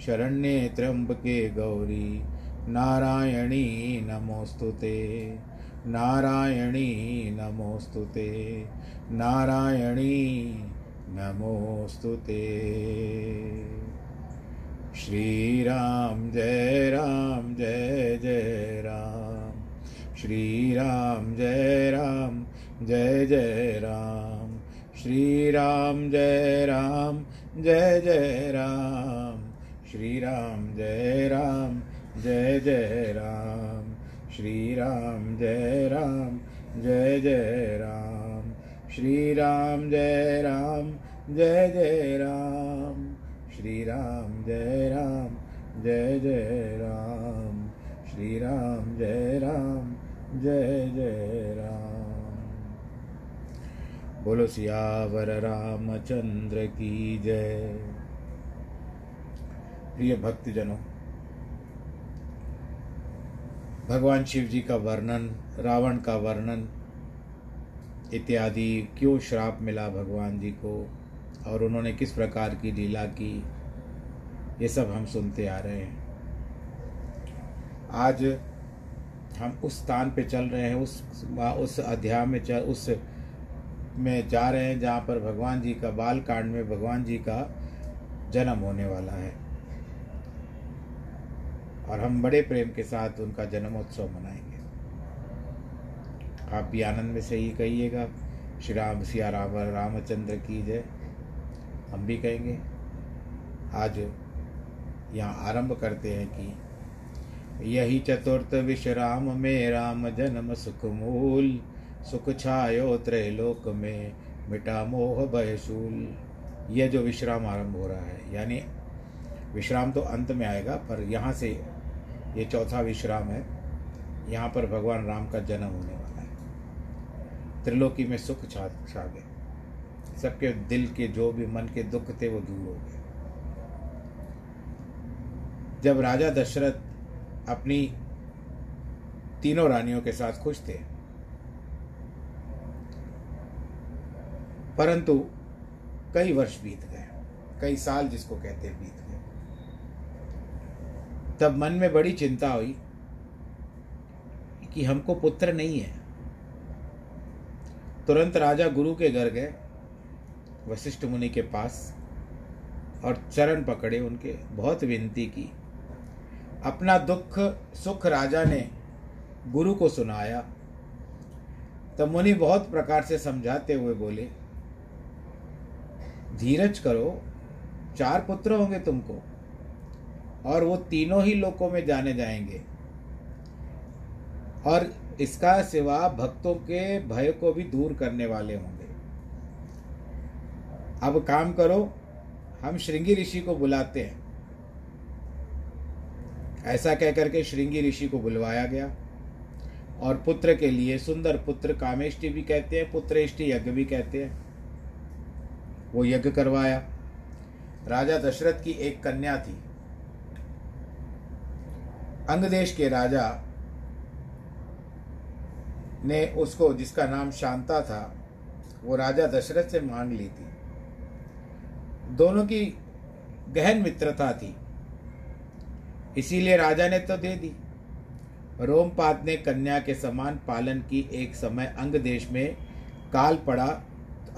शरण्ये त्र्यम्बके गौरी। नारायणी नमोऽस्तु ते। नारायणी नमोऽस्तु ते। नारायणी नमोऽस्तु ते। श्रीराम जय राम जय जय राम। श्रीराम जय राम जय जय राम। श्रीराम जय राम जय जय राम। श्रीराम, जय राम, जय जय राम। श्रीराम, जय राम, जय जय राम। श्रीराम, जय राम, जय जय राम। श्री राम जय राम, जय जय राम। श्री राम जय राम, जय जय राम। बोलो सियावर रामचंद्र की जय। प्रिय भक्तजनों, भगवान शिव जी का वर्णन, रावण का वर्णन इत्यादि क्यों श्राप मिला भगवान जी को और उन्होंने किस प्रकार की लीला की, ये सब हम सुनते आ रहे हैं। आज हम उस स्थान पे चल रहे हैं, उस उस अध्याय में चल, उस में जा रहे हैं जहाँ पर भगवान जी का बाल कांड में भगवान जी का जन्म होने वाला है। और हम बड़े प्रेम के साथ उनका जन्मोत्सव मनाएँगे। आप भी आनंद में से ही कहिएगा। श्री राम, सिया राम, रामचंद्र की जय। हम भी कहेंगे। आज यहाँ आरंभ करते हैं कि यही चतुर्थ विश्राम में राम जन्म सुख मूल सुख छायो त्रैलोक में मिटा मोह भयशूल यह जो विश्राम आरंभ हो रहा है, यानी विश्राम तो अंत में आएगा, पर यहाँ से ये चौथा विश्राम है। यहाँ पर भगवान राम का जन्म होने वाला है। त्रिलोकी में सुख छा छा गए सबके दिल के जो भी मन के दुख थे वो दूर हो गए। जब राजा दशरथ अपनी तीनों रानियों के साथ खुश थे, परंतु कई वर्ष बीत गए, कई साल जिसको कहते हैं बीत तब मन में बड़ी चिंता हुई कि हमको पुत्र नहीं है। तुरंत राजा गुरु के घर गए, वशिष्ठ मुनि के पास, और चरण पकड़े उनके। बहुत विनती की। अपना दुख, सुख राजा ने गुरु को सुनाया। तब मुनि बहुत प्रकार से समझाते हुए बोले, धीरज करो, चार पुत्र होंगे तुमको। और वो तीनों ही लोकों में जाने जाएँगे। और इसका सिवा भक्तों के भय को भी दूर करने वाले होंगे। अब काम करो, हम श्रृंगी ऋषि को बुलाते हैं। ऐसा कहकर के श्रृंगी ऋषि को बुलवाया गया। और पुत्र के लिए सुंदर पुत्र कामेष्टि भी कहते हैं, पुत्रेष्टि यज्ञ भी कहते हैं। वो यज्ञ करवाया। राजा दशरथ की एक कन्या थी। अंग देश के राजा ने उसको, जिसका नाम शांता था, वो राजा दशरथ से मांग ली थी। दोनों की गहन मित्रता थी। इसीलिए राजा ने तो दे दी। रोमपात ने कन्या के समान पालन की एक समय अंग देश में काल पड़ा,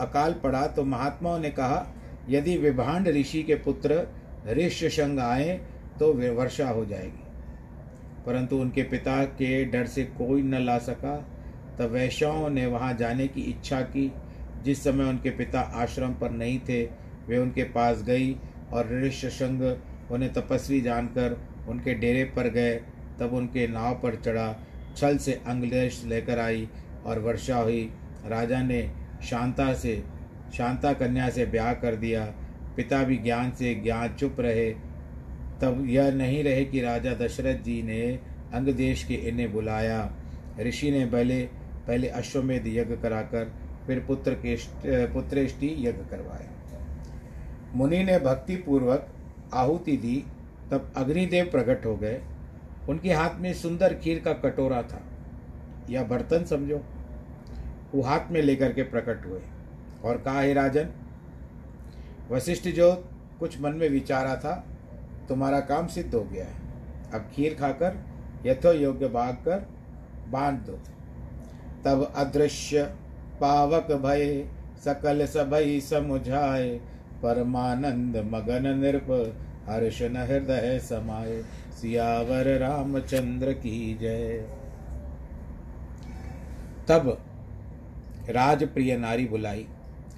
अकाल पड़ा तो महात्माओं ने कहा, यदि विभांड ऋषि के पुत्र ऋष्यशंग आए तो वर्षा हो जाएगी। परंतु उनके पिता के डर से कोई न ला सका। तब वैश्यों ने वहाँ जाने की इच्छा की। जिस समय उनके पिता आश्रम पर नहीं थे, वे उनके पास गई और ऋष्यशंग उन्हें तपस्वी जानकर उनके डेरे पर गए। तब उनके नाव पर चढ़ा, छल से अंगलेश लेकर आई और वर्षा हुई। राजा ने शांता से, शांता कन्या से ब्याह कर दिया। पिता भी ज्ञान से ज्ञान चुप रहे। तब यह नहीं रहे कि राजा दशरथ जी ने अंग देश के इन्हें बुलाया। ऋषि ने पहले पहले अश्वमेध यज्ञ कराकर, फिर पुत्र के पुत्रेष्टि यज्ञ करवाया मुनि ने भक्ति पूर्वक आहुति दी। तब अग्निदेव प्रकट हो गए। उनके हाथ में सुंदर खीर का कटोरा था। या बर्तन समझो। वो हाथ में लेकर के प्रकट हुए। और कहा, हे राजन, वशिष्ठ जो कुछ मन में विचारा था तुम्हारा काम सिद्ध हो गया है। अब खीर खाकर यथो योग्य भाग कर बाँध दो। तब अदृश्य पावक भय, सकल सभई समुझाए, परमानंद मगन नृप हर्ष न हृदय समाये सियावर रामचंद्र की जय। तब राजप्रिय नारी बुलाई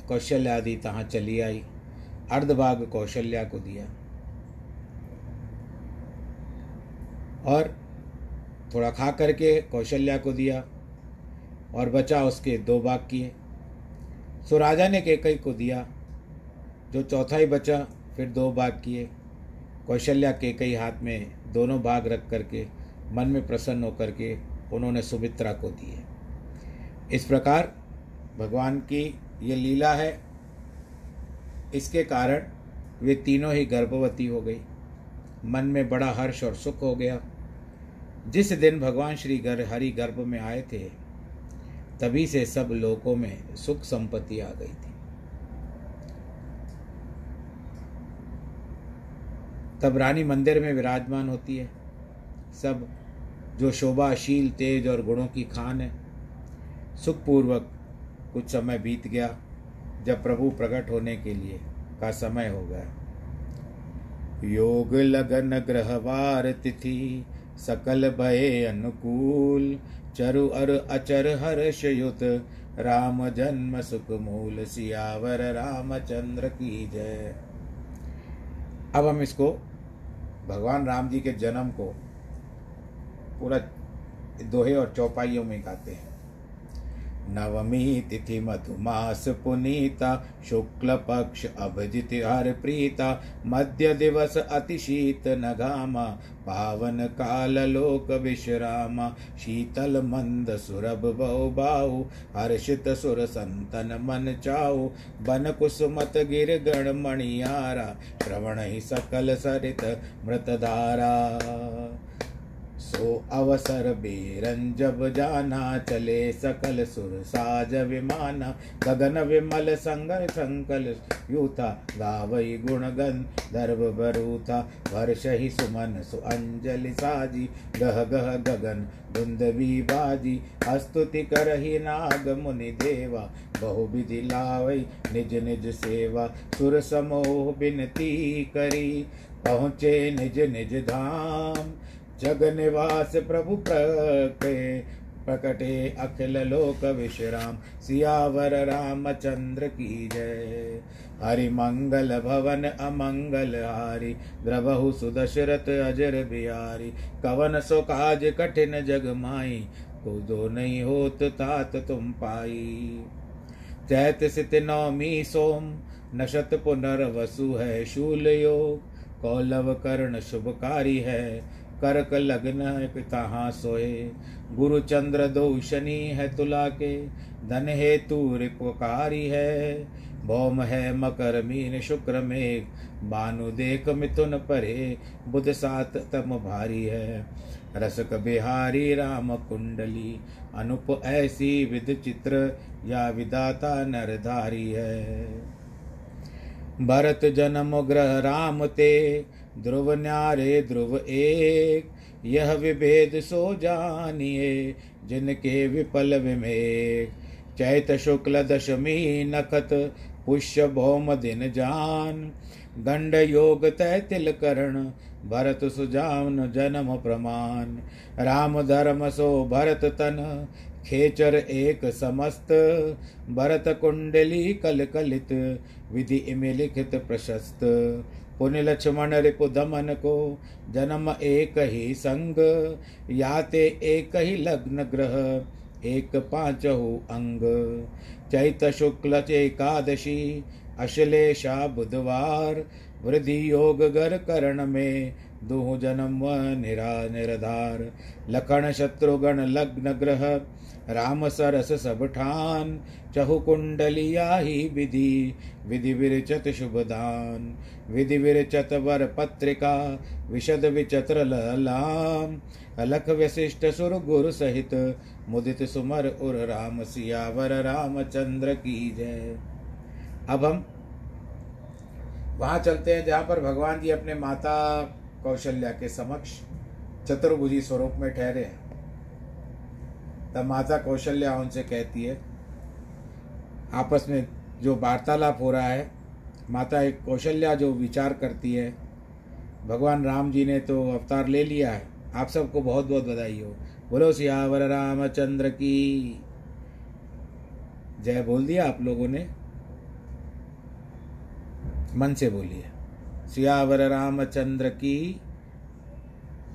कौशल्या आदि तहाँ चली आई, अर्धभाग कौशल्या को दिया। और थोड़ा खा करके कौशल्या को दिया और बचा उसके दो भाग किए। सो राजा ने केकई को दिया, जो चौथा ही बचा, फिर दो भाग किए। कौशल्या केकई हाथ में दोनों भाग रख करके मन में प्रसन्न होकर के उन्होंने सुमित्रा को दिए। इस प्रकार भगवान की ये लीला है। इसके कारण वे तीनों ही गर्भवती हो गई। मन में बड़ा हर्ष और सुख हो गया। जिस दिन भगवान श्री गर हरि गर्भ में आए थे, तभी से सब लोकों में सुख संपत्ति आ गई थी। तब रानी मंदिर में विराजमान होती है। सब जो शोभाशील, तेज और गुणों की खान है, सुखपूर्वक कुछ समय बीत गया, जब प्रभु प्रकट होने के लिए का समय हो गया। योग लगन ग्रह ग्रहवार तिथि सकल भय अनुकूल, चरु अर अचर हर्ष युत, राम जन्म सुख मूल सियावर रामचंद्र की जय। अब हम इसको भगवान राम जी के जन्म को पूरा दोहे और चौपाइयों में गाते हैं। नवमी तिथि मधुमास पुनीता शुक्ल पक्ष अभजित हर प्रीता, मध्य दिवस अतिशीत नगामा, पावन काल लोक विश्रामा, शीतल मंद सुरभ बहु बाहु, हर्षित सुर संतन मन चाऊ बन कुसुमत गिर गण मणियारा, श्रवण ही सकल सरित मृतधारा। हो अवसर बेरन जब जाना चले सकल सुर साज विमाना। गगन विमल संग संकल यूथा, गावई गुण गन दर्भ बरूथा। वर्ष ही सुमन सु अंजलि साजी, गह गह गगन धुंदवी बाजी। अस्तुति करही नाग मुनि देवा, बहु विधि लावई निज निज सेवा। सुर समोह बिनती करी, पहुँचे निज निज धाम। जग निवास प्रभु प्रके प्रकटे अखिल लोक विश्राम, सियावर रामचंद्र की जय। हरि मंगल भवन अमंगल हारी द्रबहु सुदशरथ अजर बिहारी, कवन सो काज कठिन जग माई को दो नहीं होत तात तुम पाई। चैत सित नौमी सोम नशत पुनर्वसु है शूल योग, कौलव कर्ण शुभकारी है करक लग्न पिता सोए। गुरु चंद्र दो शनि है तुला के। धन हेतु रिपकारी है। भौम है मकर मीन शुक्र मेघ। बानु देख मिथुन परे। बुध सात तम भारी है। रसक बिहारी राम कुंडली। अनुप ऐसी विद चित्र। या विदाता नरधारी है। भरत जन्म ग्रह राम ते। ध्रुव न्यारे ध्रुव एक, यह विभेद सो जानिए, जिनके विपल विमेक। चैत शुक्ल दशमी नखत, पुष्य भौम दिन जान। दंड योग तैतिल करण भरत सुजान जन्म प्रमाण। राम धर्म सो भरत तन, खेचर एक समस्त। भरत कुंडली कल कलित विधि इमे लिखित प्रशस्त। पुण्य लक्ष्मण रिपु दमन को जन्म एक ही संग, याते एक ही लग्न ग्रह, एक पांचहु अंग। चैत शुक्ल एकादशी अश्लेषा बुधवार, वृद्धि योग गर करण में दुह जन्म निरा निरधार, लखन शत्रुगण लग्न ग्रह राम सरस सब ठान चहु कुंडलिया ही विधि विधि विरचत शुभ दान विधि विरचत वर पत्रिका, विशद विचत्र लाम अलख वशिष्ठ सुर गुरु सहित, मुदित सुमर उर राम सियावर रामचंद्र की जय। अब हम वहाँ चलते हैं जहाँ पर भगवान जी अपने माता कौशल्या के समक्ष चतुर्भुजी स्वरूप में ठहरे हैं। तब माता कौशल्या उनसे कहती है, आपस में जो वार्तालाप हो रहा है, माता एक कौशल्या जो विचार करती है, भगवान राम जी ने तो अवतार ले लिया है, आप सबको बहुत बहुत बधाई हो। बोलो, सियावर रामचंद्र की। जय बोल दिया आप लोगों ने। मन से बोलिए। सियावर रामचंद्र की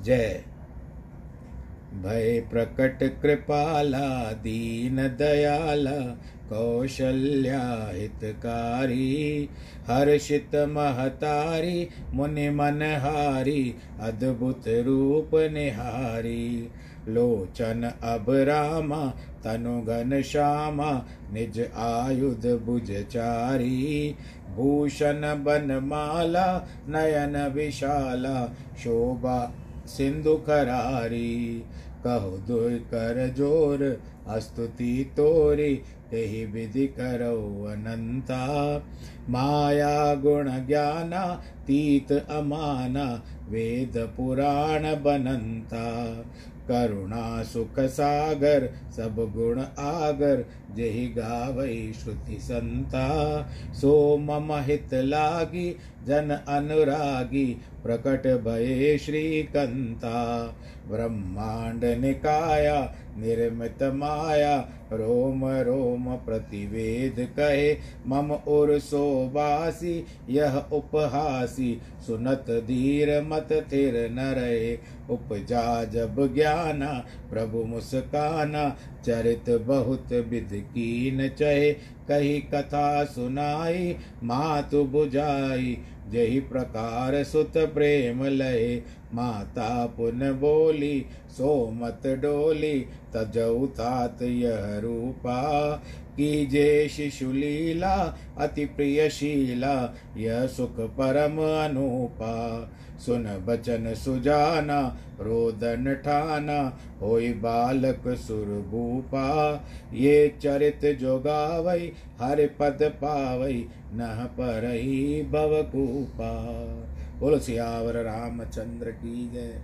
जय। भय प्रकट कृपाला, दीन दयाला कौशल्या हितकारी हर्षित महतारी, मुनि मनहारी, अद्भुत रूप निहारी। लोचन अब रामा, तनु घन श्यामा, निज आयुध भुजचारी भूषण बनमाला, नयन विशाला, शोभा सिंधु करारी। कहो दुर कर ज़ोर, अस्तुति तोरी, तेहि विधि करो अनंता। माया गुण ज्ञाना, तीत अमाना, वेद पुराण बनंता। करुणा सुख सागर, सब गुण आगर, जहि गावई श्रुति संता। सो मम हित लागी, जन अनुरागी प्रकट भये श्रीकंता, ब्रह्मांड निकाया, निर्मित माया, रोम रोम प्रतिवेद कहे, मम उर सोबासी, यह उपहासी, सुनत धीर मत थिर न रहे, उपजा जब ज्ञाना, प्रभु मुस्काना, चरित बहुत विध कीन चहे, कही कथा सुनाई, मातु बुझाई जही प्रकार सुत प्रेम लहे माता पुन बोली सो मत डोली तजऊ तात यह रूपा। कीजे शिशु लीला, अति प्रियशीला यह सुख परम अनुपा। सुन बचन सुजाना, रोदन ठाना, होई बालक सुरभूपा। ये चरित जो गावई हर पद पावई नह परही भवकूपा। बोलो, सियावर रामचंद्र की जय।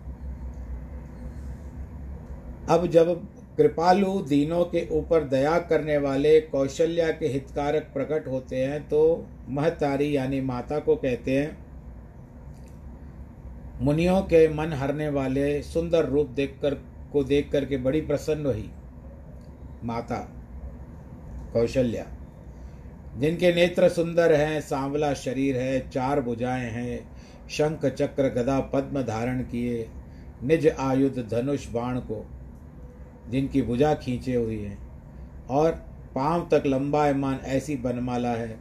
अब जब कृपालु दीनों के ऊपर दया करने वाले कौशल्या के हितकारक प्रकट होते हैं तो महतारी यानी माता को कहते हैं मुनियों के मन हरने वाले सुंदर रूप देखकर, को देख करके बड़ी प्रसन्न हुई। माता, कौशल्या, जिनके नेत्र सुंदर हैं, सांवला शरीर है, चार भुजाएँ हैं, शंख चक्र गदा पद्म धारण किए, निज आयुध धनुष बाण को, जिनकी भुजा खींचे हुई है, और पाँव तक लंबायमान ऐसी बनमाला है,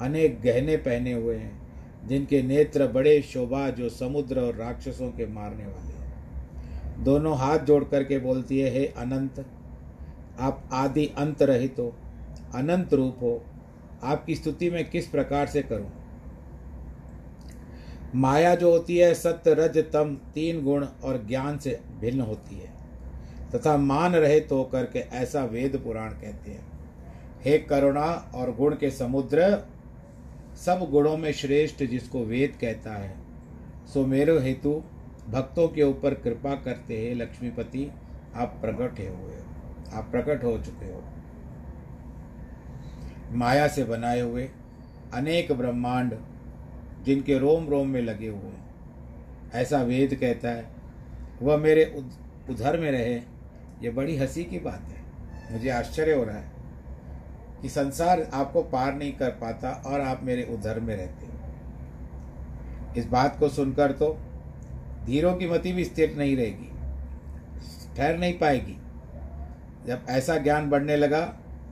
अनेक गहने पहने हुए हैं। जिनके नेत्र बड़े शोभा जो समुद्र और राक्षसों के मारने वाले हैं। दोनों हाथ जोड़ करके बोलती है, हे अनंत, आप आदि अंत रहित हो, अनंत रूप हो, आपकी स्तुति में किस प्रकार से करूँ? माया जो होती है, सत्य, रज, तम, तीन गुण और ज्ञान से भिन्न होती है। तथा मान रहित तो होकर के ऐसा वेद पुराण कहते हैं, हे करुणा और गुण के समुद्र सब गुणों में श्रेष्ठ जिसको वेद कहता है, सो मेरे हेतु भक्तों के ऊपर कृपा करते हैं, लक्ष्मीपति, आप प्रकट हुए। हो आप प्रकट हो चुके हो। माया से बनाए हुए अनेक ब्रह्मांड जिनके रोम रोम में लगे हुए हैं। ऐसा वेद कहता है, वह मेरे उधर में रहे, ये बड़ी हँसी की बात है। मुझे आश्चर्य हो रहा है। कि संसार आपको पार नहीं कर पाता और आप मेरे उधर में रहते हो। इस बात को सुनकर तो धीरों की मति भी स्थिर नहीं रहेगी, ठहर नहीं पाएगी। जब ऐसा ज्ञान बढ़ने लगा,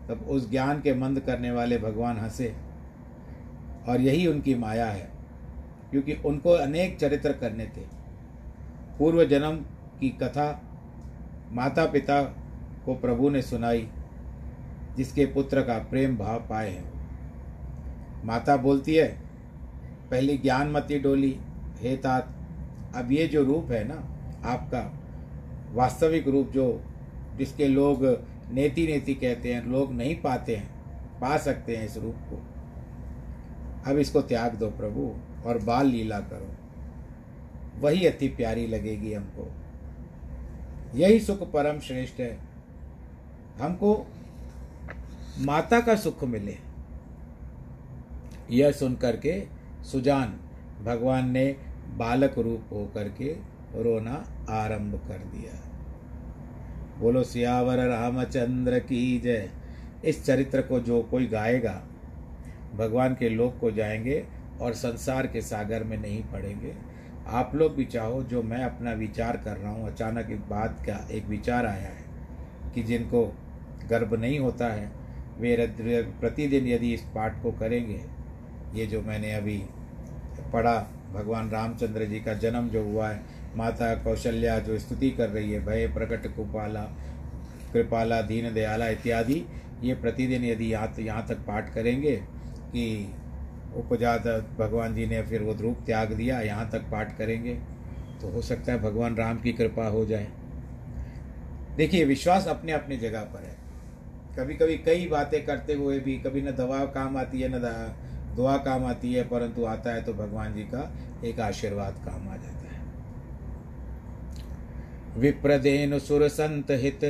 तब उस ज्ञान के मंद करने वाले भगवान हंसे और यही उनकी माया है, क्योंकि उनको अनेक चरित्र करने थे। पूर्व जन्म की कथा माता पिता को प्रभु ने सुनाई जिसके पुत्र का प्रेम भाव पाए हैं। माता बोलती है, पहली ज्ञानमती डोली, हे तात, अब ये जो रूप है ना, आपका वास्तविक रूप जो, जिसके लोग नेति नेति कहते हैं, लोग नहीं पाते हैं, पा सकते हैं इस रूप को। अब इसको त्याग दो प्रभु और बाल लीला करो। वही अति प्यारी लगेगी हमको। यही सुख परम श्रेष्ठ है। हमको माता का सुख मिले। यह सुन करके सुजान भगवान ने बालक रूप होकर के रोना आरंभ कर दिया। बोलो, सियावर रामचंद्र की जय। इस चरित्र को जो कोई गाएगा, भगवान के लोक को जाएँगे और संसार के सागर में नहीं पड़ेंगे। आप लोग भी चाहो, जो मैं अपना विचार कर रहा हूँ, अचानक एक बात का एक विचार आया है कि जिनको गर्भ नहीं होता है वे प्रतिदिन यदि इस पाठ को करेंगे, ये जो मैंने अभी पढ़ा, भगवान रामचंद्र जी का जन्म जो हुआ है, माता कौशल्या जो स्तुति कर रही है, भय प्रकट कुपाला, कृपाला, दीन दयाला इत्यादि, ये प्रतिदिन यदि यहाँ यहाँ तक पाठ करेंगे कि उपजात भगवान जी ने फिर वो ध्रुव त्याग दिया, यहाँ तक पाठ करेंगे तो हो सकता है भगवान राम की कृपा हो जाए। देखिए, विश्वास अपने अपने जगह पर है। कभी कभी कई बातें करते हुए भी कभी न दवा काम आती है, न दुआ काम आती है, परंतु आता है तो भगवान जी का एक आशीर्वाद काम आ जाता है। विप्रदेन सुर संत हित,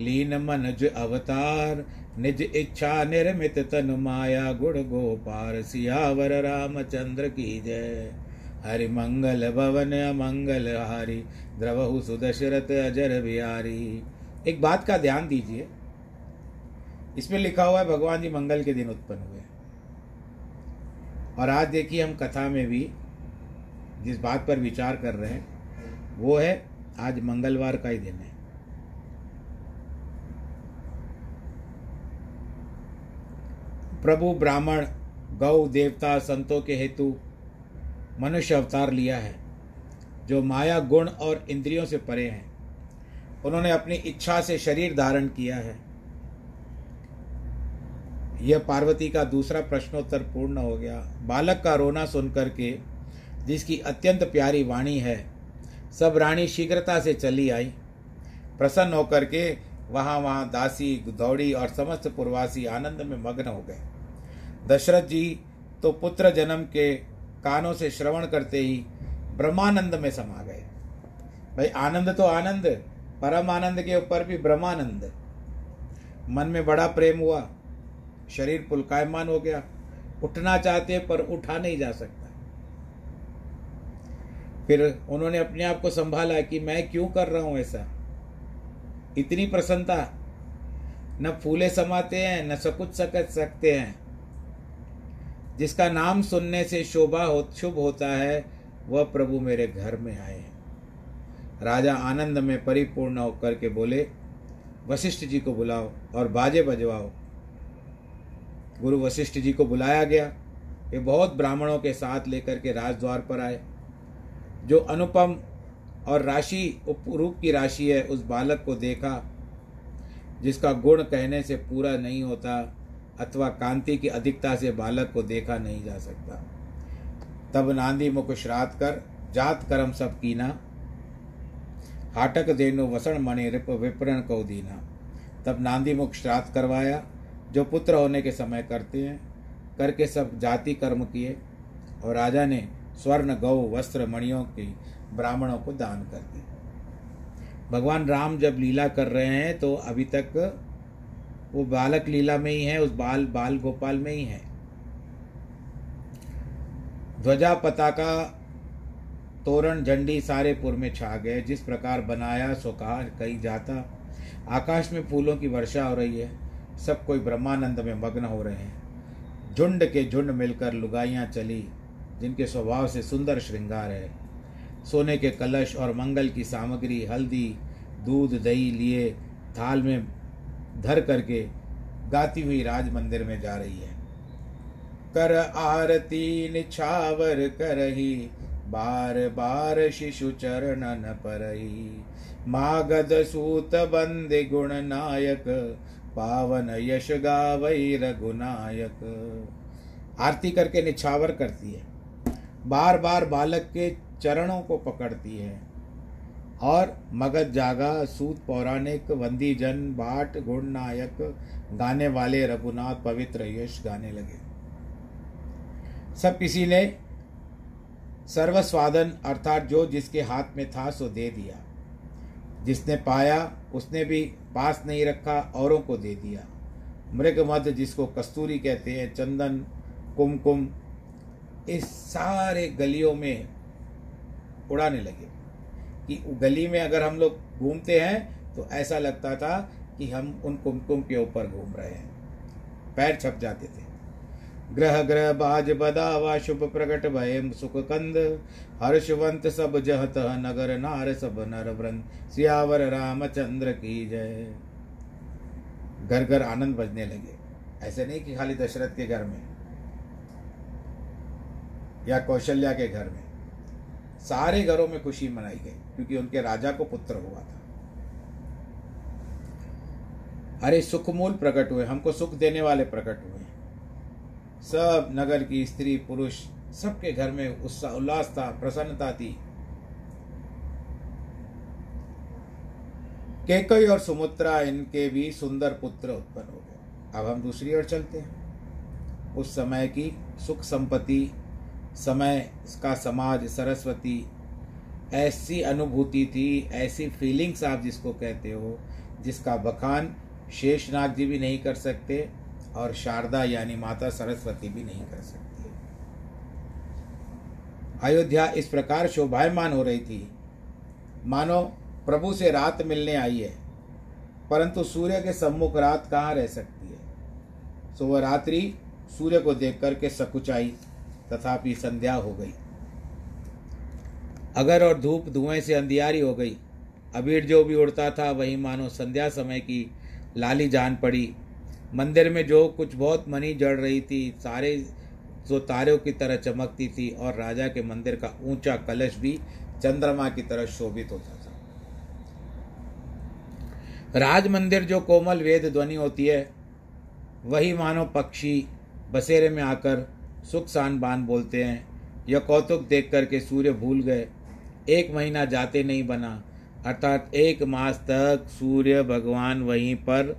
लीन मन ज अवतार, निज इच्छा निर्मित तनु माया गुण गोपार, सियावर रामचंद्र की जय। हरि मंगल भवन अमंगल हारी, द्रवहु सुदशरथ अजर बिहारी। एक बात का ध्यान दीजिए इसमें लिखा हुआ है, भगवान जी मंगल के दिन उत्पन्न हुए और आज देखिए हम कथा में भी जिस बात पर विचार कर रहे हैं, वो है, आज मंगलवार का ही दिन है। प्रभु, ब्राह्मण, गौ, देवता, संतों के हेतु मनुष्य अवतार लिया है, जो माया, गुण और इंद्रियों से परे हैं। उन्होंने अपनी इच्छा से शरीर धारण किया है। यह पार्वती का दूसरा प्रश्नोत्तर पूर्ण हो गया। बालक का रोना सुनकर के, जिसकी अत्यंत प्यारी वाणी है, सब रानी शीघ्रता से चली आई। प्रसन्न होकर के वहाँ वहाँ दासी, दौड़ी और समस्त पूर्वासी आनंद में मग्न हो गए। दशरथ जी तो पुत्र जन्म के कानों से श्रवण करते ही ब्रह्मानंद में समा गए। भाई, आनंद तो आनंद, परम आनंद के ऊपर भी ब्रह्मानंद। मन में बड़ा प्रेम हुआ। शरीर पुलकायमान हो गया। उठना चाहते पर उठा नहीं जा सकता। फिर उन्होंने अपने आप को संभाला कि मैं क्यों कर रहा हूँ ऐसा? इतनी प्रसन्नता। न फूले समाते हैं, न सकुच सकत सकते हैं। जिसका नाम सुनने से शोभा हो, शुभ होता है, वह प्रभु मेरे घर में आए हैं। राजा आनंद में परिपूर्ण होकर के बोले, वशिष्ठ जी को बुलाओ और बाजे बजवाओ। गुरु वशिष्ठ जी को बुलाया गया। वे बहुत ब्राह्मणों के साथ लेकर के राजद्वार पर आए। जो अनुपम और राशि, रूप की राशि है, उस बालक को देखा, जिसका गुण कहने से पूरा नहीं होता अथवा कांति की अधिकता से बालक को देखा नहीं जा सकता। तब नांदी मुख श्राद्ध कर, जात कर्म सब कीना, हाटक देनो वसण मणि रिप विपरण को दीना। तब नांदी मुख श्राद्ध करवाया जो पुत्र होने के समय करते हैं, करके सब जाति कर्म किए और राजा ने स्वर्ण, गौ, वस्त्र, मणियों की ब्राह्मणों को दान कर दी भगवान राम जब लीला कर रहे हैं तो अभी तक वो बालक लीला में ही है, उस बाल बाल गोपाल में ही है। ध्वजा पताका, तोरण, झंडी सारे पुर में छा गए। जिस प्रकार बनाया, सो कहा कहीं जाता। आकाश में फूलों की वर्षा हो रही है। सब कोई ब्रह्मानंद में मग्न हो रहे हैं। झुंड के झुंड मिलकर लुगाइयाँ चली, जिनके स्वभाव से सुंदर श्रृंगार है। सोने के कलश और मंगल की सामग्री, हल्दी, दूध, दही लिए थाल में धर करके गाती हुई राज मंदिर में जा रही है। कर आरती निछावर करही, बार बार शिशु चरणन परही। मागध सूत बंदे गुण नायक पावन यश गावई रघुनायक। आरती करके निछावर करती है। बार बार बालक के चरणों को पकड़ती है। और मगध जागा, सूत पौराणिक, वंदी जन, बाट गुण नायक, गाने वाले रघुनाथ पवित्र यश गाने लगे। सब किसी ने सर्वस्वादन, अर्थात जो जिसके हाथ में था, सो दे दिया। जिसने पाया उसने भी पास नहीं रखा, औरों को दे दिया। मृग मध्य जिसको कस्तूरी कहते हैं, चंदन, कुमकुम, इस सारे गलियों में उड़ाने लगे कि गली में अगर हम लोग घूमते हैं तो ऐसा लगता था कि हम उन कुमकुम के ऊपर घूम रहे हैं। पैर छप जाते थे। ग्रह ग्रह बाज बदा बदावा शुभ प्रकट भय सुख कंद हर्षवंत सब जहत नगर नार सब नर वृंद। सियावर रामचंद्र की जय। घर घर आनंद बजने लगे। ऐसे नहीं कि खाली दशरथ के घर में, या कौशल्या के घर में। सारे घरों में खुशी मनाई गई, क्योंकि उनके राजा को पुत्र हुआ था। अरे सुखमूल प्रकट हुए, हमको सुख देने वाले प्रकट हुए। सब नगर की स्त्री पुरुष सबके घर में उत्साह, उल्लास था, प्रसन्नता थी। केकई और सुमुत्रा इनके भी सुंदर पुत्र उत्पन्न हो गए। अब हम दूसरी ओर चलते हैं। उस समय की सुख संपत्ति, समय का समाज सरस्वती, ऐसी अनुभूति थी, ऐसी फीलिंग्स आप जिसको कहते हो, जिसका बखान शेषनाग जी भी नहीं कर सकते। और शारदा यानी माता सरस्वती भी नहीं कर सकती। अयोध्या इस प्रकार शोभायमान हो रही थी। मानो प्रभु से रात मिलने आई है, परंतु सूर्य के सम्मुख रात कहाँ रह सकती है? सो वह रात्रि सूर्य को देख करके सकुचाई, तथापि संध्या हो गई। अगर और धूप धुएँ से अंधियारी हो गई, अबीर जो भी उड़ता था, वही मानो संध्या समय की लाली जान पड़ी मंदिर में जो कुछ बहुत मनी जड़ रही थी, सारे जो तारों की तरह चमकती थी और राजा के मंदिर का ऊँचा कलश भी चंद्रमा की तरह शोभित होता था। राज मंदिर जो कोमल वेद ध्वनि होती है, वही मानो पक्षी बसेरे में आकर सुख सान बान बोलते हैं यह कौतुक देख करके सूर्य भूल गए, एक महीना जाते नहीं बना, अर्थात एक मास तक सूर्य भगवान वहीं पर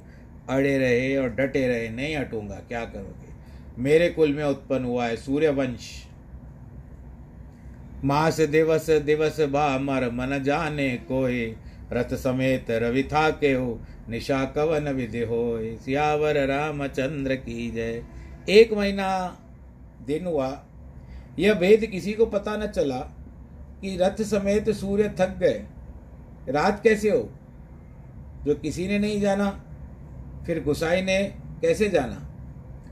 अड़े रहे और डटे रहे, नहीं हटूँगा, क्या करोगे? मेरे कुल में उत्पन्न हुआ है सूर्यवंश। मास दिवस दिवस बा मर मन जाने कोई रथ समेत रवि था के हो, निशा कवन विधि हो सियावर रामचंद्र की जय। एक महीना दिन हुआ। यह भेद किसी को पता न चला कि रथ समेत सूर्य थक गए। रात कैसे हो? जो किसी ने नहीं जाना। फिर गुसाई ने कैसे जाना?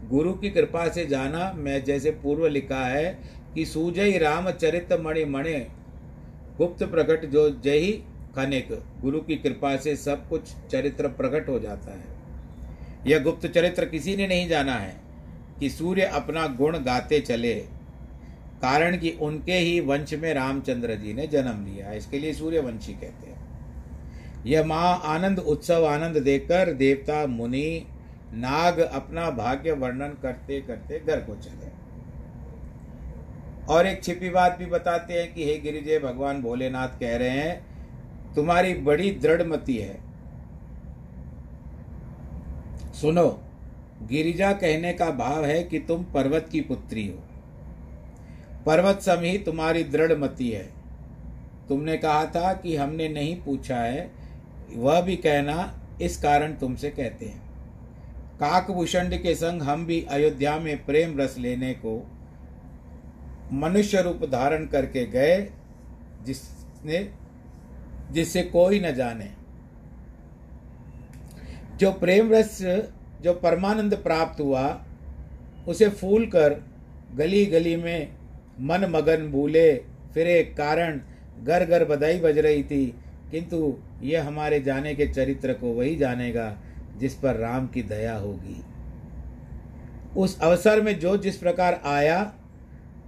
गुरु की कृपा से जाना, मैं जैसे पूर्व लिखा है कि सूजय रामचरित मणि मणे, गुप्त प्रकट जो जय खनिक। गुरु की कृपा से सब कुछ चरित्र प्रकट हो जाता है। यह गुप्त चरित्र किसी ने नहीं जाना है कि सूर्य अपना गुण गाते चले, कारण कि उनके ही वंश में रामचंद्र जी ने जन्म लिया। इसके लिए सूर्यवंशी कहते हैं। यह महा आनंद उत्सव आनंद देकर देवता, मुनि, नाग अपना भाग्य वर्णन करते करते घर को चले। और एक छिपी बात भी बताते हैं कि हे गिरिजय भगवान भोलेनाथ कह रहे हैं, तुम्हारी बड़ी दृढ़ मति है। सुनो, गिरिजा कहने का भाव है कि तुम पर्वत की पुत्री हो। पर्वत सम ही तुम्हारी दृढ़ मति है। तुमने कहा था कि हमने नहीं पूछा है वह भी कहना, इस कारण तुमसे कहते हैं। काकभूषण के संग हम भी अयोध्या में प्रेम रस लेने को मनुष्य रूप धारण करके गए, जिसने, जिससे कोई न जाने। जो प्रेम रस, जो परमानंद प्राप्त हुआ, उसे फूल कर गली गली में मन मगन भूले फिरे कारण घर घर बधाई बज रही थी किंतु यह हमारे जाने के चरित्र को वही जानेगा जिस पर राम की दया होगी। उस अवसर में जो जिस प्रकार आया,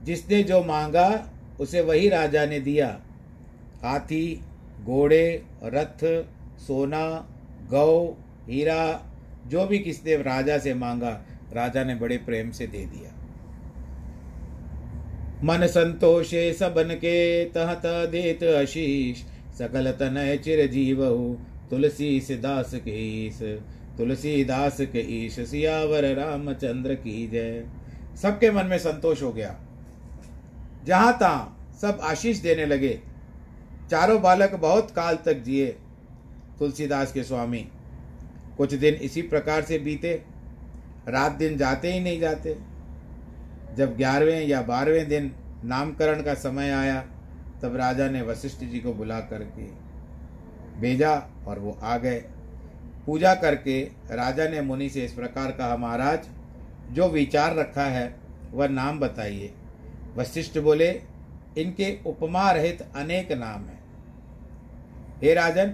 जिसने जो मांगा, उसे वही राजा ने दिया। हाथी, घोड़े, रथ, सोना, गौ, हीरा, जो भी किसने राजा से मांगा, राजा ने बड़े प्रेम से दे दिया। मन संतोषे सबन के तहत देत आशीष सकल तनय चिर जीव तुलसी दास के ईश तुलसी दास के ईश सियावर रामचंद्र की जय। सबके मन में संतोष हो गया। जहाँ तहां सब आशीष देने लगे। चारों बालक बहुत काल तक जिए तुलसीदास के स्वामी। कुछ दिन इसी प्रकार से बीते। रात दिन जाते ही नहीं जाते। जब ग्यारहवें या बारहवें दिन नामकरण का समय आया तब राजा ने वशिष्ठ जी को बुला करके भेजा और वो आ गए। पूजा करके राजा ने मुनि से इस प्रकार कहा, महाराज, जो विचार रखा है, वह नाम बताइए। वशिष्ठ बोले, इनके उपमा रहित अनेक नाम हैं। हे राजन,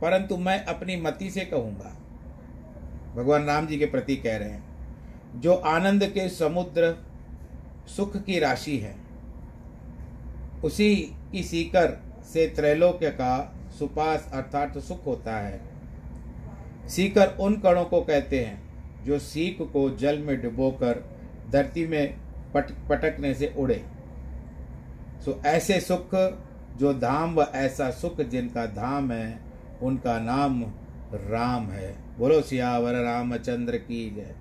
परंतु मैं अपनी मति से कहूँगा। भगवान राम जी के प्रति कह रहे हैं, जो आनंद के समुद्र सुख की राशि है, उसी की सीकर से त्रैलोक्य का सुपास अर्थात सुख होता है। सीकर उन कणों को कहते हैं, जो सीख को जल में डुबोकर धरती में पट, पटकने से उड़े। सो ऐसे सुख, जो धाम व ऐसा सुख जिनका धाम है, उनका नाम राम है। बोलो सियावर रामचंद्र की जय।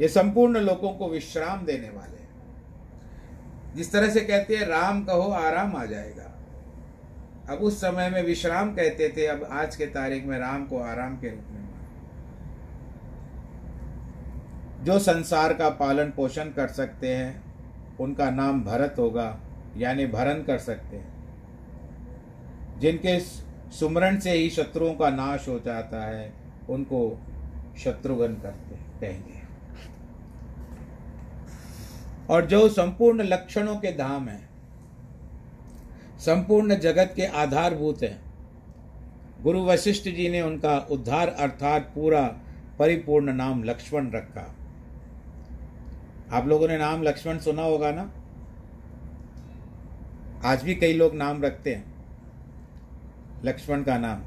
ये संपूर्ण लोगों को विश्राम देने वाले जिस तरह से कहते हैं, राम कहो, आराम आ जाएगा। अब उस समय में विश्राम कहते थे, अब आज के तारीख में राम को आराम के रूप में जो संसार का पालन पोषण कर सकते हैं, उनका नाम भरत होगा, यानी भरण कर सकते हैं। जिनके सुमरण से ही शत्रुओं का नाश हो जाता है, उनको शत्रुघ्न करते, कहेंगे। और जो संपूर्ण लक्षणों के धाम है, संपूर्ण जगत के आधारभूत है, गुरु वशिष्ठ जी ने उनका उद्धार अर्थात पूरा परिपूर्ण नाम लक्ष्मण रखा। आप लोगों ने नाम लक्ष्मण सुना होगा ना? आज भी कई लोग नाम रखते हैं, लक्ष्मण का नाम।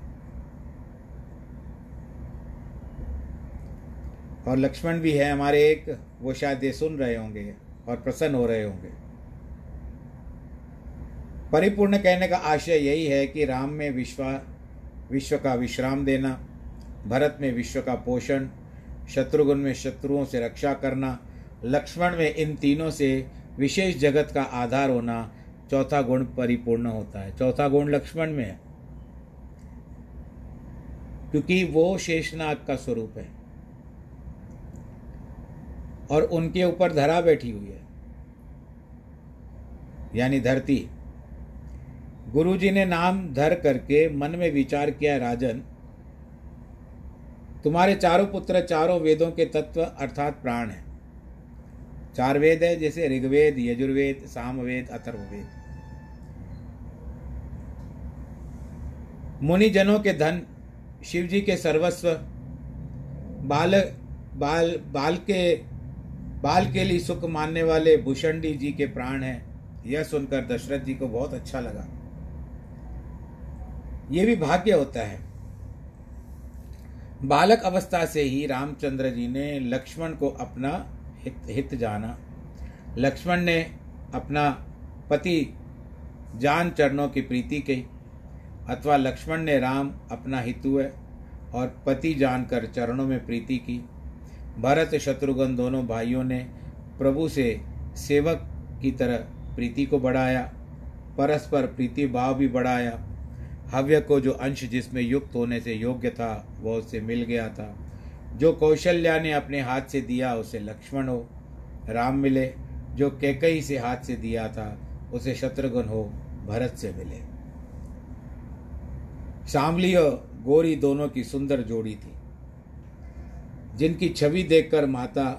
और लक्ष्मण भी है हमारे एक, वो शायद ये सुन रहे होंगे। और प्रसन्न हो रहे होंगे। परिपूर्ण कहने का आशय यही है कि राम में विश्व विश्व का विश्राम देना, भरत में विश्व का पोषण, शत्रुघ्न में शत्रुओं से रक्षा करना, लक्ष्मण में इन तीनों से विशेष जगत का आधार होना चौथा गुण परिपूर्ण होता है। चौथा गुण लक्ष्मण में है, क्योंकि वो शेषनाग का स्वरूप है। और उनके ऊपर धरा बैठी हुई है। यानी धरती। गुरुजी ने नाम धर करके मन में विचार किया, राजन, तुम्हारे चारों पुत्र चारों वेदों के तत्व अर्थात प्राण है। चार वेद है, जैसे ऋग्वेद, यजुर्वेद, सामवेद, अथर्ववेद। मुनि जनों के धन शिव जी के सर्वस्व बाल बाल बाल के बाल के लिए सुख मानने वाले भूषणी जी के प्राण हैं। यह सुनकर दशरथ जी को बहुत अच्छा लगा। ये भी भाग्य होता है। बालक अवस्था से ही रामचंद्र जी ने लक्ष्मण को अपना हित हित जाना। लक्ष्मण ने अपना पति जान चरणों की प्रीति की, अथवा लक्ष्मण ने राम अपना हितु है और पति जानकर चरणों में प्रीति की। भरत शत्रुघ्न दोनों भाइयों ने प्रभु से सेवक की तरह प्रीति को बढ़ाया, परस्पर प्रीति भाव भी बढ़ाया। हव्य को जो अंश जिसमें युक्त होने से योग्य था, वह उससे मिल गया था। जो कौशल्या ने अपने हाथ से दिया, उसे लक्ष्मण हो, राम मिले। जो कैकई से हाथ से दिया था, उसे शत्रुघ्न हो, भरत से मिले। शामली और गोरी दोनों की सुंदर जोड़ी थी। जिनकी छवि देखकर माता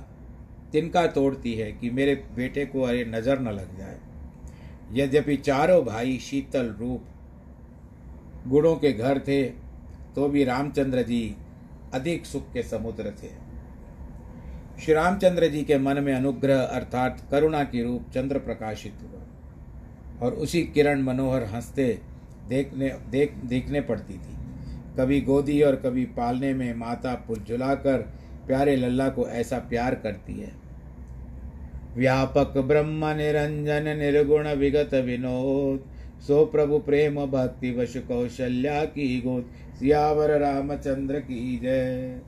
तिनका तोड़ती है कि मेरे बेटे को अरे नज़र न लग जाए। यद्यपि चारों भाई शीतल रूप गुणों के घर थे तो भी रामचंद्र जी अधिक सुख के समुद्र थे। श्री रामचंद्र जी के मन में अनुग्रह अर्थात करुणा की रूप चंद्र प्रकाशित हुआ और उसी किरण मनोहर हँसते देखने, देख, देखने पड़ती थी। कभी गोदी और कभी पालने में माता पुलझुलाकर प्यारे लल्ला को ऐसा प्यार करती है। व्यापक ब्रह्म निरंजन निर्गुण विगत विनोद, सो प्रभु प्रेम भक्ति वश कौशल्या की गोद, सियावर रामचंद्र की जय।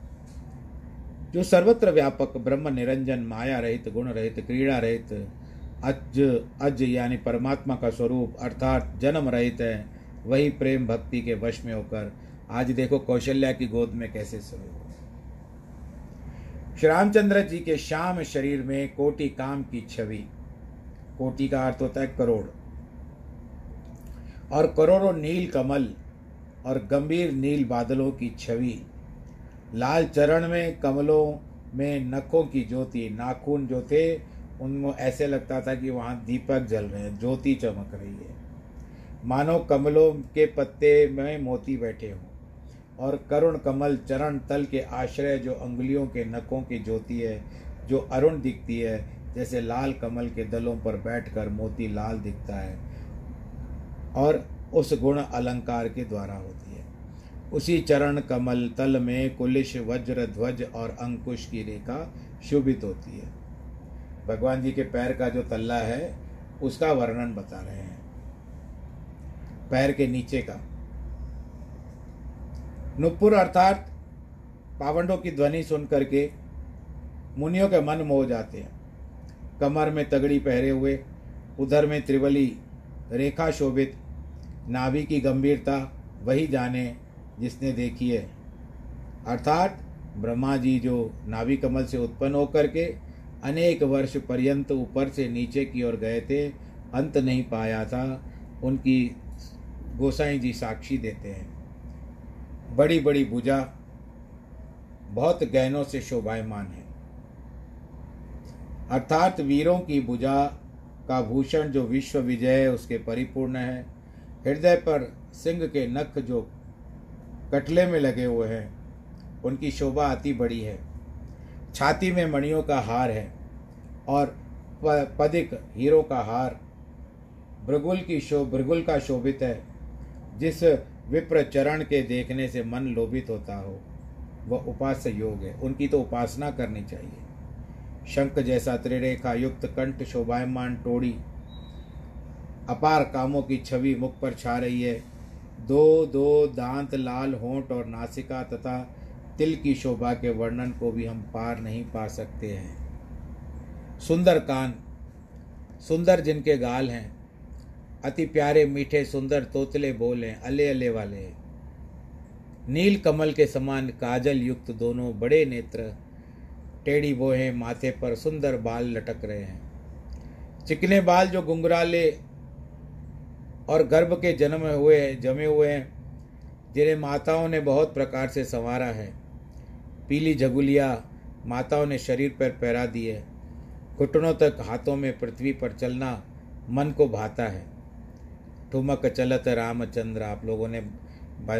जो सर्वत्र व्यापक ब्रह्म निरंजन, माया रहित, गुण रहित, क्रीड़ा रहित, अज अज यानी परमात्मा का स्वरूप, अर्थात जन्म रहित है, वही प्रेम भक्ति के वश में होकर आज देखो कौशल्या की गोद में कैसे स्वरूप श्री रामचंद्र जी के श्याम शरीर में कोटि काम की छवि। कोटि का अर्थ होता है करोड़। और करोड़ों नील कमल और गंभीर नील बादलों की छवि। लाल चरण में कमलों में नखों की ज्योति। नाखून जो थे उनमें ऐसे लगता था कि वहाँ दीपक जल रहे हैं, ज्योति चमक रही है। मानो कमलों के पत्ते में मोती बैठे हों। और करुण कमल चरण तल के आश्रय जो अंगुलियों के नखों की ज्योति है, जो अरुण दिखती है, जैसे लाल कमल के दलों पर बैठकर मोती लाल दिखता है और उस गुण अलंकार के द्वारा होती है। उसी चरण कमल तल में कुलिश, वज्र, ध्वज और अंकुश की रेखा शोभित होती है। भगवान जी के पैर का जो तल्ला है, उसका वर्णन बता रहे हैं। पैर के नीचे का। नुपुर अर्थात पावंडों की ध्वनि सुन करके मुनियों के मन मोह जाते हैं। कमर में तगड़ी पहरे हुए, उधर में त्रिवली रेखा शोभित, नाभि की गंभीरता वही जाने जिसने देखी है। अर्थात ब्रह्मा जी जो नाभि कमल से उत्पन्न होकर के अनेक वर्ष पर्यंत ऊपर से नीचे की ओर गए थे, अंत नहीं पाया था, उनकी गोसाई जी साक्षी देते हैं। बड़ी बड़ी भुजा बहुत गहनों से शोभायमान है। अर्थात वीरों की भुजा का भूषण जो विश्व विजय है, उसके परिपूर्ण है। हृदय पर सिंह के नख जो कटले में लगे हुए हैं, उनकी शोभा अति बड़ी है। छाती में मणियों का हार है और पदिक हीरो का हार, भृगुल की शो, भृगुल का शोभित है, जिस विप्र चरण के देखने से मन लोभित होता हो, वह उपास्य योग है, उनकी तो उपासना करनी चाहिए। शंख जैसा त्रिरेखा युक्त कंठ शोभायमान टोड़ी, अपार कामों की छवि मुख पर छा रही है। दो दो दांत लाल होंठ और नासिका तथा तिल की शोभा के वर्णन को भी हम पार नहीं पा सकते हैं। सुंदर कान, सुंदर जिनके गाल हैं अति प्यारे, मीठे, सुंदर, तोतले, बोल हैं अले अले वाले। हैं नील कमल के समान काजल युक्त दोनों बड़े नेत्र, टेढ़ी बोहे माथे पर सुंदर बाल लटक रहे हैं। चिकने बाल जो गुंगराले और गर्भ के जन्म हुए हैं जमे हुए हैं, जिन्हें माताओं ने बहुत प्रकार से संवारा है। पीली झगुलिया माताओं ने शरीर पर पहरा दिए घुटनों तक हाथों में पृथ्वी पर चलना मन को भाता है। ठुमक चलत रामचंद्र, आप लोगों ने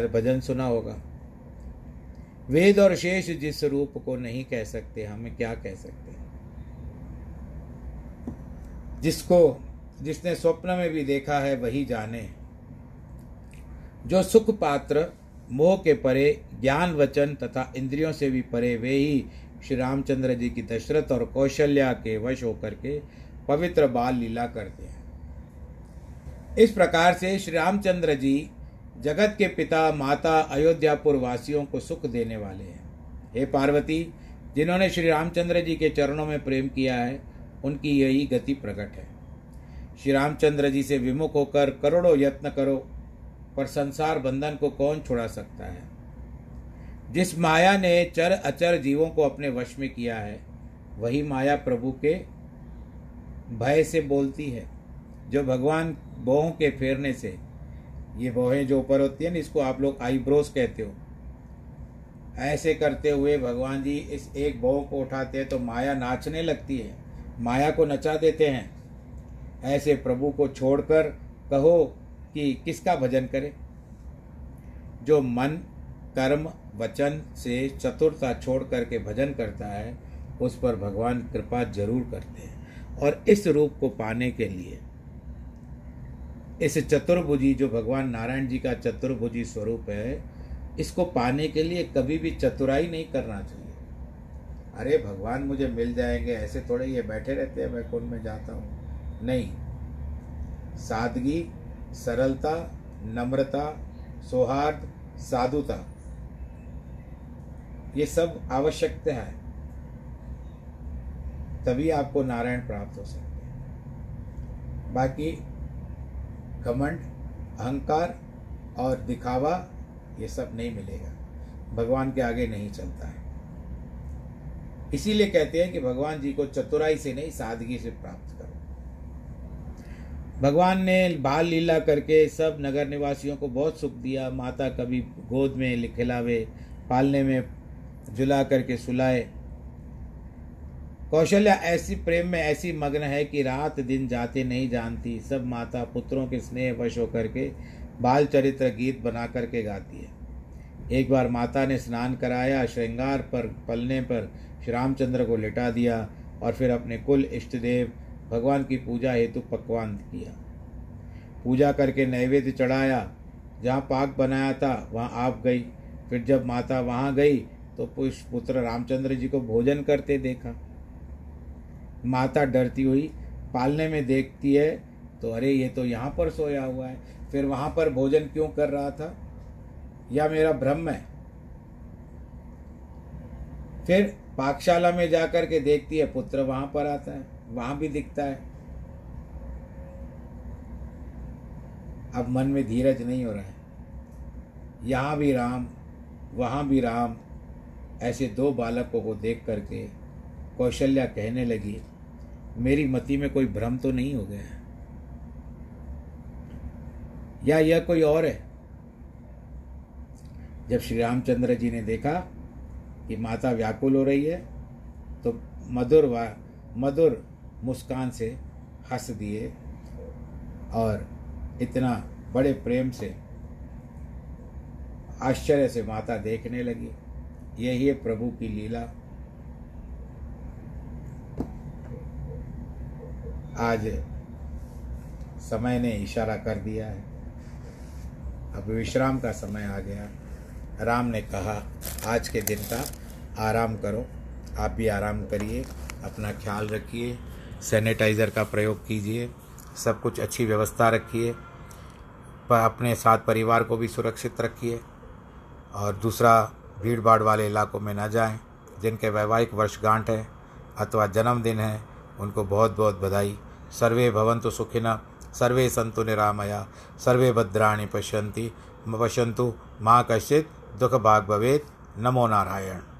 भजन सुना होगा। वेद और शेष जिस रूप को नहीं कह सकते, हमें क्या कह सकते जिसको, जिसने स्वप्न में भी देखा है, वही जाने। जो सुख पात्र, मोह के परे, ज्ञान वचन तथा इंद्रियों से भी परे, वे ही श्री रामचंद्र जी की दशरथ और कौशल्या के वश होकर के पवित्र बाल लीला करते हैं। इस प्रकार से श्री रामचंद्र जी जगत के पिता माता अयोध्यापुर वासियों को सुख देने वाले हैं। हे पार्वती, जिन्होंने श्री रामचंद्र जी के चरणों में प्रेम किया है, उनकी यही गति प्रकट है। श्री रामचंद्र जी से विमुख होकर करोड़ों यत्न करो, पर संसार बंधन को कौन छुड़ा सकता है? जिस माया ने चर अचर जीवों को अपने वश में किया है, वही माया प्रभु के भय से बोलती है। जो भगवान बोहों के फेरने से, ये बोहें जो ऊपर होती है ना, इसको आप लोग आईब्रोस कहते हो। ऐसे करते हुए भगवान जी इस एक बोह को उठाते हैं तो माया नाचने लगती है, माया को नचा देते हैं। ऐसे प्रभु को छोड़कर कहो कि किसका भजन करे? जो मन, कर्म, वचन से चतुरता छोड़ करके भजन करता है, उस पर भगवान कृपा ज़रूर करते हैं। और इस रूप को पाने के लिए इस चतुर्भुजी जो भगवान नारायण जी का चतुर्भुजी स्वरूप है, इसको पाने के लिए कभी भी चतुराई नहीं करना चाहिए। अरे भगवान मुझे मिल जाएँगे, ऐसे थोड़े ये बैठे रहते हैं, मैं कुंड में जाता हूँ? नहीं। सादगी, सरलता, नम्रता, सौहार्द, साधुता, ये सब आवश्यकता है। तभी आपको नारायण प्राप्त हो सकते हैं। बाकी घमंड, अहंकार और दिखावा, ये सब नहीं मिलेगा। भगवान के आगे नहीं चलता है। इसीलिए कहते हैं कि भगवान जी को चतुराई से नहीं, सादगी से प्राप्त करो। भगवान ने बाल लीला करके सब नगर निवासियों को बहुत सुख दिया। माता कभी गोद में खिलावे, पालने में जुला करके सुलाए। कौशल्या, ऐसी प्रेम में ऐसी मग्न है कि रात दिन जाते नहीं जानती। सब माता पुत्रों के स्नेह वश होकर के बाल चरित्र गीत बना करके गाती है। एक बार माता ने स्नान कराया, श्रृंगार पर, पलने पर श्री रामचंद्र को लिटा दिया और फिर अपने कुल इष्ट देव भगवान की पूजा हेतु पकवान किया। पूजा करके नैवेद्य चढ़ाया। जहाँ पाक बनाया था, वहाँ आप गई। फिर जब माता वहाँ गई तो पुत्र रामचंद्र जी को भोजन करते देखा। माता डरती हुई पालने में देखती है तो अरे ये तो यहाँ पर सोया हुआ है। फिर वहाँ पर भोजन क्यों कर रहा था? या मेरा भ्रम है? फिर पाकशाला में जाकर के देखती है, पुत्र वहाँ पर आता है, वहाँ भी दिखता है। अब मन में धीरज नहीं हो रहा है। यहाँ भी राम, वहाँ भी राम, ऐसे दो बालकों को देख करके कौशल्या कहने लगी मेरी मति में कोई भ्रम तो नहीं हो गया है? या यह कोई और है? जब श्री रामचंद्र जी ने देखा कि माता व्याकुल हो रही है तो मधुर व, मधुर मुस्कान से हंस दिए और इतना बड़े प्रेम से, आश्चर्य से माता देखने लगी। यही है प्रभु की लीला। आज समय ने इशारा कर दिया है। अब विश्राम का समय आ गया। राम ने कहा, आज के दिन का आराम करो। आप भी आराम करिए, अपना ख्याल रखिए, सैनिटाइज़र का प्रयोग कीजिए, सब कुछ अच्छी व्यवस्था रखिए अपने साथ परिवार को भी सुरक्षित रखिए। और दूसरा भीड़ भाड़ वाले इलाकों में न जाएँ, जिनके वैवाहिक वर्षगांठ है अथवा जन्मदिन है, उनको बहुत बहुत बधाई। सर्वे भवन्तु सुखिनः, सर्वे सन्तु निरामया, सर्वे भद्राणि पश्यन्ति, पश्यन्तु माँ कश्चित् दुख भाग भवेत्। नमो नारायण।